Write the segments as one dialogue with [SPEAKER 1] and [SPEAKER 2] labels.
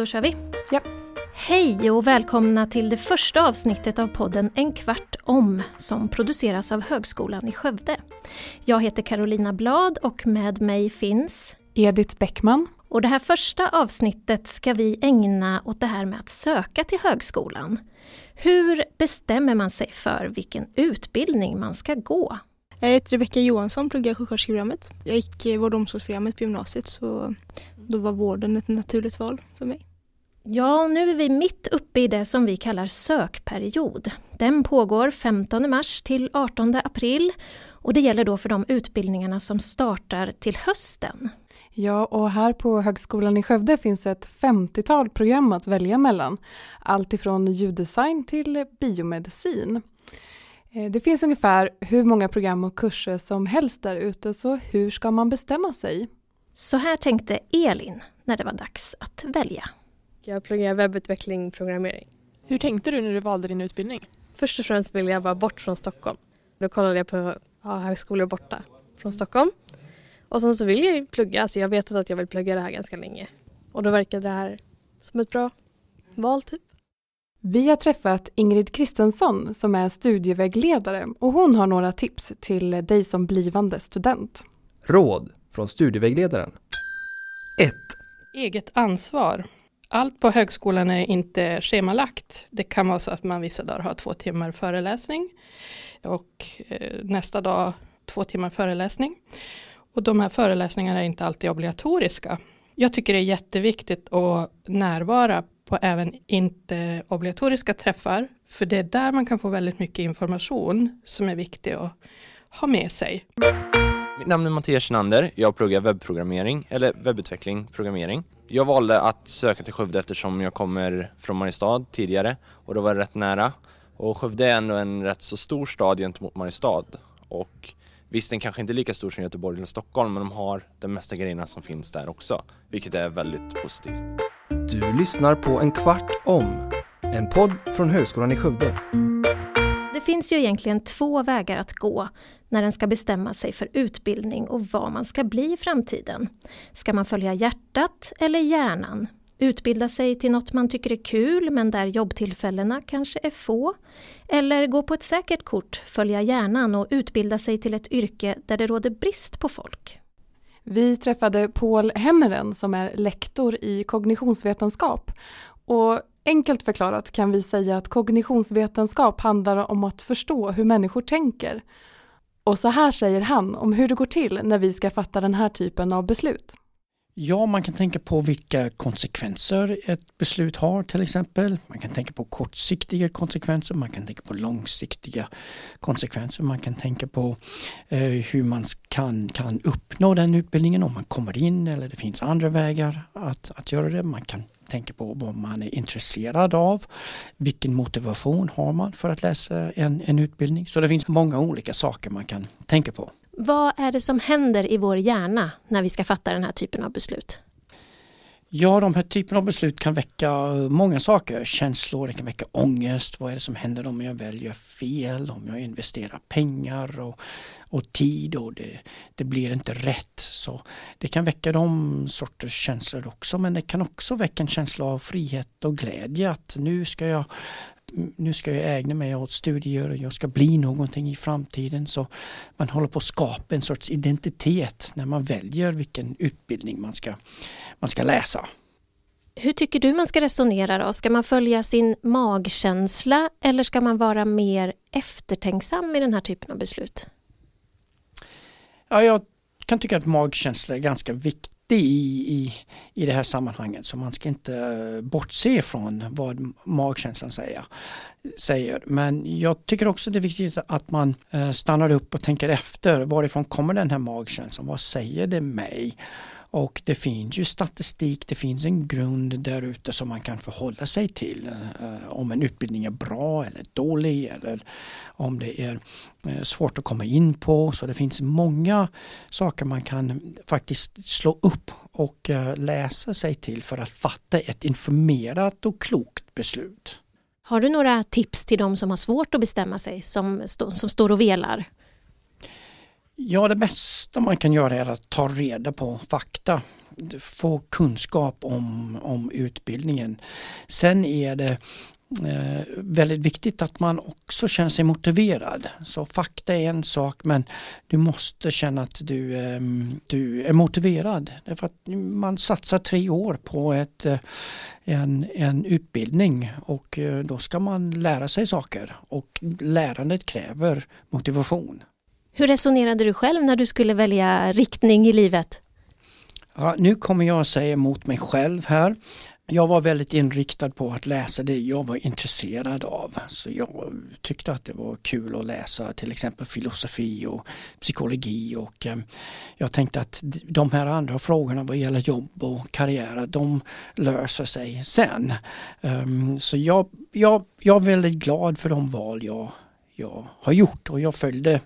[SPEAKER 1] Då kör vi.
[SPEAKER 2] Ja.
[SPEAKER 1] Hej och välkomna till det första avsnittet av podden En kvart om som produceras av Högskolan i Skövde. Jag heter Carolina Blad och med mig finns
[SPEAKER 2] Edith Bäckman.
[SPEAKER 1] Och det här första avsnittet ska vi ägna åt det här med att söka till högskolan. Hur bestämmer man sig för vilken utbildning man ska gå?
[SPEAKER 3] Jag heter Rebecka Johansson, pluggar sjuksköterskeprogrammet. Jag gick eh, vård och omsorgsprogrammet på gymnasiet så då var vården ett naturligt val för mig.
[SPEAKER 1] Ja, nu är vi mitt uppe i det som vi kallar sökperiod. Den pågår 15 mars till 18 april och det gäller då för de utbildningarna som startar till hösten.
[SPEAKER 2] Ja, och här på Högskolan i Skövde finns ett 50-tal program att välja mellan. Allt ifrån ljuddesign till biomedicin. Eh, det finns ungefär hur många program och kurser som helst där ute, så hur ska man bestämma sig?
[SPEAKER 1] Så här tänkte Elin när det var dags att välja.
[SPEAKER 4] Jag pluggar webbutveckling programmering.
[SPEAKER 5] Hur tänkte du när du valde din utbildning?
[SPEAKER 4] Först och främst ville jag bara bort från Stockholm. Då kollade jag på ja, högskolor borta från Stockholm. Och sen så vill jag ju plugga, alltså jag vet att jag vill plugga det här ganska länge. Och då verkade det här som ett bra val typ.
[SPEAKER 2] Vi har träffat Ingrid Kristensson som är studievägledare och hon har några tips till dig som blivande student.
[SPEAKER 6] Råd från studievägledaren. 1.
[SPEAKER 5] Eget ansvar. Allt på högskolan är inte schemalagt. Det kan vara så att man vissa dagar har två timmar föreläsning och eh, nästa dag två timmar föreläsning. Och de här föreläsningarna är inte alltid obligatoriska. Jag tycker det är jätteviktigt att närvara på även inte obligatoriska träffar, för det är där man kan få väldigt mycket information som är viktig att ha med sig.
[SPEAKER 7] Mitt namn är Mattias Schnander, jag pluggar webbprogrammering, eller webbutveckling, programmering. Jag valde att söka till Skövde eftersom jag kommer från Mariestad tidigare och då var det rätt nära. Och Skövde är ändå en rätt så stor stad gentemot Mariestad och Visst, den kanske inte är lika stor som Göteborg eller Stockholm, men de har de mesta grejerna som finns där också, vilket är väldigt positivt.
[SPEAKER 6] Du lyssnar på En kvart om, en podd från Högskolan i Skövde.
[SPEAKER 1] Det finns ju egentligen två vägar att gå när den ska bestämma sig för utbildning och vad man ska bli i framtiden. Ska man följa hjärtat eller hjärnan? Utbilda sig till något man tycker är kul men där jobbtillfällena kanske är få. Eller gå på ett säkert kort, följa hjärnan och utbilda sig till ett yrke där det råder brist på folk.
[SPEAKER 2] Vi träffade Paul Hemmeren som är lektor i kognitionsvetenskap. Och enkelt förklarat kan vi säga att kognitionsvetenskap handlar om att förstå hur människor tänker. Och så här säger han om hur det går till när vi ska fatta den här typen av beslut.
[SPEAKER 8] Ja, man kan tänka på vilka konsekvenser ett beslut har till exempel. Man kan tänka på kortsiktiga konsekvenser, man kan tänka på långsiktiga konsekvenser. Man kan tänka på eh, hur man kan, kan uppnå den utbildningen om man kommer in eller det finns andra vägar att, att göra det. Man kan tänker på vad man är intresserad av. Vilken motivation har man för att läsa en, en utbildning? Så det finns många olika saker man kan tänka på.
[SPEAKER 1] Vad är det som händer i vår hjärna när vi ska fatta den här typen av beslut?
[SPEAKER 8] Ja, de här typen av beslut kan väcka många saker. Känslor, det kan väcka ångest. Vad är det som händer om jag väljer fel? Om jag investerar pengar och, och tid och det, det blir inte rätt. Så Det kan väcka de sorters känslor också men det kan också väcka en känsla av frihet och glädje att nu ska jag nu ska jag ägna mig åt studier och jag ska bli någonting i framtiden. Så man håller på att skapa en sorts identitet när man väljer vilken utbildning man ska, man ska läsa.
[SPEAKER 1] Hur tycker du man ska resonera då? Ska man följa sin magkänsla eller ska man vara mer eftertänksam i den här typen av beslut?
[SPEAKER 8] Ja, jag kan tycka att magkänsla är ganska viktig i, i, i det här sammanhanget så man ska inte eh, bortse från vad magkänslan säger. säger. Men jag tycker också det är viktigt att man eh, stannar upp och tänker efter varifrån kommer den här magkänslan? Vad säger det mig? Och det finns ju statistik, det finns en grund där ute som man kan förhålla sig till. Eh, om en utbildning är bra eller dålig eller om det är eh, svårt att komma in på. Så det finns många saker man kan faktiskt slå upp och eh, läsa sig till för att fatta ett informerat och klokt beslut.
[SPEAKER 1] Har du några tips till de som har svårt att bestämma sig, som, som står och velar?
[SPEAKER 8] Ja, det bästa man kan göra är att ta reda på fakta. få kunskap om, om utbildningen. Sen är det eh, väldigt viktigt att man också känner sig motiverad. Så fakta är en sak men du måste känna att du, eh, du är motiverad. Därför att man satsar tre år på ett, eh, en, en utbildning och eh, då ska man lära sig saker och lärandet kräver motivation.
[SPEAKER 1] Hur resonerade du själv när du skulle välja riktning i livet?
[SPEAKER 8] Ja, nu kommer jag att säga emot mig själv här. Jag var väldigt inriktad på att läsa det jag var intresserad av. Så jag tyckte att det var kul att läsa till exempel filosofi och psykologi och eh, jag tänkte att de här andra frågorna vad gäller jobb och karriär, de löser sig sen. Ehm, så jag, jag, jag är väldigt glad för de val jag, jag har gjort och jag följde,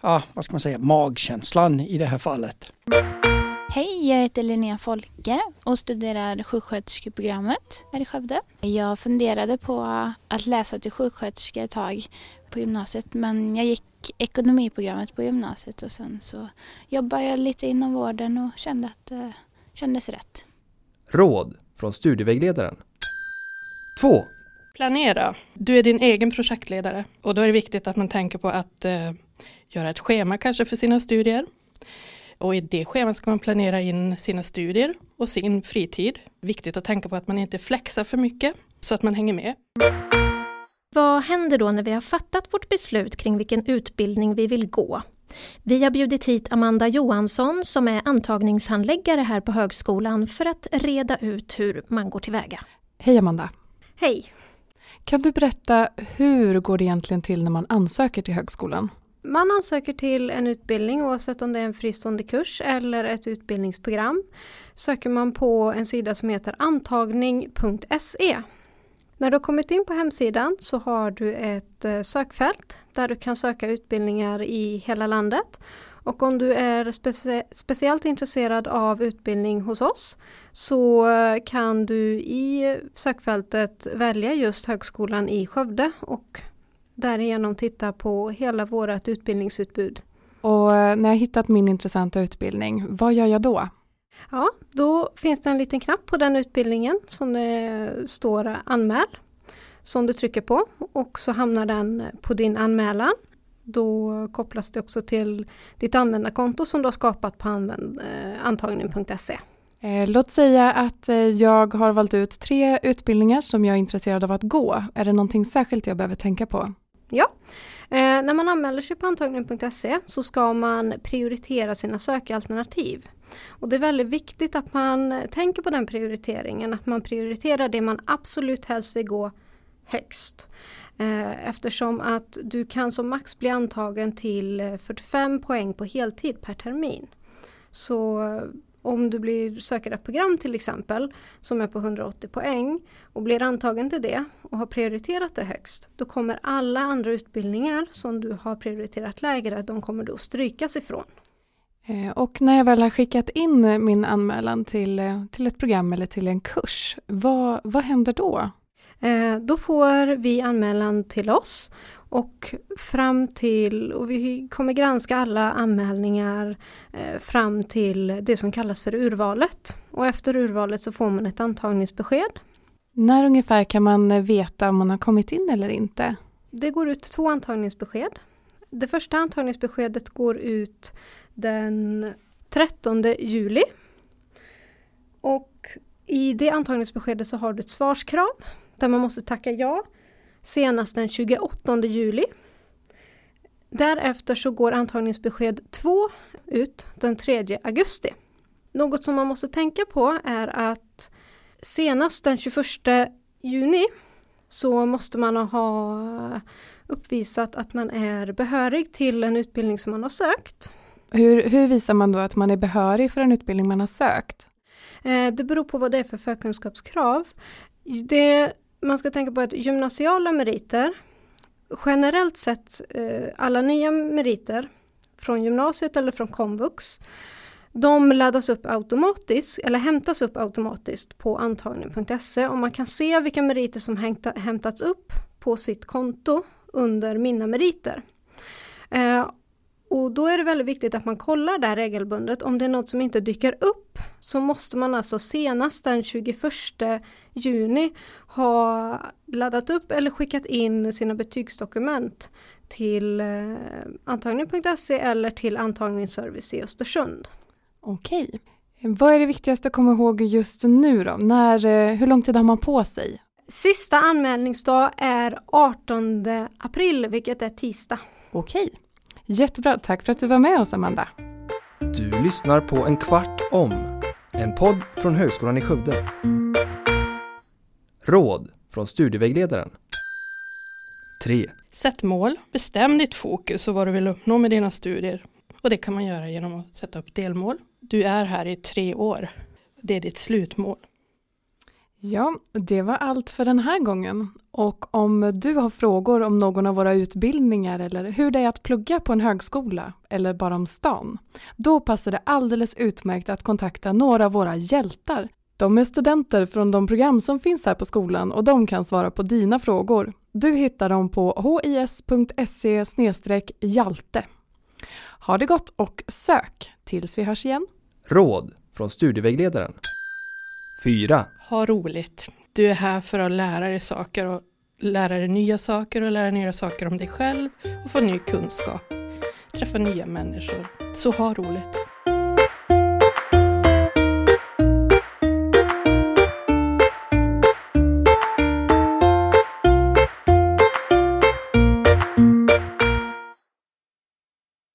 [SPEAKER 8] ah, vad ska man säga, magkänslan i det här fallet.
[SPEAKER 9] Hej, jag heter Linnea Folke och studerar sjuksköterskeprogrammet här i Skövde. Jag funderade på att läsa till sjuksköterska ett tag på gymnasiet men jag gick ekonomiprogrammet på gymnasiet och sen så jobbade jag lite inom vården och kände att det kändes rätt.
[SPEAKER 6] Råd från studievägledaren. 2.
[SPEAKER 5] Planera. Du är din egen projektledare och då är det viktigt att man tänker på att eh, göra ett schema kanske för sina studier. Och i det schemat ska man planera in sina studier och sin fritid. Viktigt att tänka på att man inte flexar för mycket så att man hänger med.
[SPEAKER 1] Vad händer då när vi har fattat vårt beslut kring vilken utbildning vi vill gå? Vi har bjudit hit Amanda Johansson som är antagningshandläggare här på högskolan för att reda ut hur man går tillväga.
[SPEAKER 2] Hej Amanda!
[SPEAKER 1] Hej!
[SPEAKER 2] Kan du berätta hur går det egentligen till när man ansöker till högskolan?
[SPEAKER 10] Man ansöker till en utbildning oavsett om det är en fristående kurs eller ett utbildningsprogram. Söker man på en sida som heter antagning.se. När du har kommit in på hemsidan så har du ett eh, sökfält där du kan söka utbildningar i hela landet. Och om du är specie speciellt intresserad av utbildning hos oss så eh, kan du i sökfältet välja just Högskolan i Skövde och därigenom titta på hela vårt utbildningsutbud.
[SPEAKER 2] Och eh, när jag hittat min intressanta utbildning, vad gör jag då?
[SPEAKER 10] Ja, då finns det en liten knapp på den utbildningen som det står anmäl som du trycker på och så hamnar den på din anmälan. Då kopplas det också till ditt användarkonto som du har skapat på använd, eh, antagning.se.
[SPEAKER 2] Eh, låt säga att jag har valt ut tre utbildningar som jag är intresserad av att gå. Är det någonting särskilt jag behöver tänka på?
[SPEAKER 10] Ja, eh, när man anmäler sig på antagningen.se så ska man prioritera sina sökalternativ. Och det är väldigt viktigt att man tänker på den prioriteringen, att man prioriterar det man absolut helst vill gå högst. Eh, eftersom att du kan som max bli antagen till eh, 45 poäng på heltid per termin. Så om du blir söker ett program till exempel som är på 180 poäng och blir antagen till det och har prioriterat det högst, då kommer alla andra utbildningar som du har prioriterat lägre, de kommer då strykas ifrån.
[SPEAKER 2] Eh, och när jag väl har skickat in min anmälan till, eh, till ett program eller till en kurs, vad, vad händer då?
[SPEAKER 10] Eh, då får vi anmälan till oss och fram till, och vi kommer granska alla anmälningar eh, fram till det som kallas för urvalet. Och efter urvalet så får man ett antagningsbesked.
[SPEAKER 2] När ungefär kan man veta om man har kommit in eller inte?
[SPEAKER 10] Det går ut två antagningsbesked. Det första antagningsbeskedet går ut den 13 juli. Och i det antagningsbeskedet så har du ett svarskrav där man måste tacka ja senast den 28 juli. Därefter så går antagningsbesked 2 ut den 3 augusti. Något som man måste tänka på är att senast den 21 juni så måste man ha uppvisat att man är behörig till en utbildning som man har sökt.
[SPEAKER 2] Hur, hur visar man då att man är behörig för en utbildning man har sökt?
[SPEAKER 10] Eh, det beror på vad det är för förkunskapskrav. Det man ska tänka på att gymnasiala meriter, generellt sett eh, alla nya meriter från gymnasiet eller från komvux, de laddas upp automatiskt eller hämtas upp automatiskt på antagning.se och man kan se vilka meriter som hämtats upp på sitt konto under mina meriter. Eh, Och då är det väldigt viktigt att man kollar där regelbundet. Om det är något som inte dyker upp så måste man alltså senast den 21 juni ha laddat upp eller skickat in sina betygsdokument till eh, antagning.se eller till antagningsservice i Östersund.
[SPEAKER 2] Okej. Vad är det viktigaste att komma ihåg just nu då? När, eh, hur lång tid har man på sig?
[SPEAKER 10] Sista anmälningsdag är 18 april, vilket är tisdag.
[SPEAKER 2] Okej. Jättebra, tack för att du var med oss Amanda.
[SPEAKER 6] Du lyssnar på En kvart om, en podd från Högskolan i Skövde. Råd från studievägledaren. 3.
[SPEAKER 5] Sätt mål, bestäm ditt fokus och vad du vill uppnå med dina studier. Och det kan man göra genom att sätta upp delmål. Du är här i tre år. Det är ditt slutmål.
[SPEAKER 2] Ja, det var allt för den här gången. Och om du har frågor om någon av våra utbildningar eller hur det är att plugga på en högskola eller bara om stan, då passar det alldeles utmärkt att kontakta några av våra hjältar. De är studenter från de program som finns här på skolan och de kan svara på dina frågor. Du hittar dem på his.se hjalte. Ha det gott och sök tills vi hörs igen.
[SPEAKER 6] Råd från studievägledaren. 4.
[SPEAKER 5] Ha roligt. Du är här för att lära dig saker och lära dig nya saker och lära nya saker om dig själv och få ny kunskap. Träffa nya människor. Så ha roligt.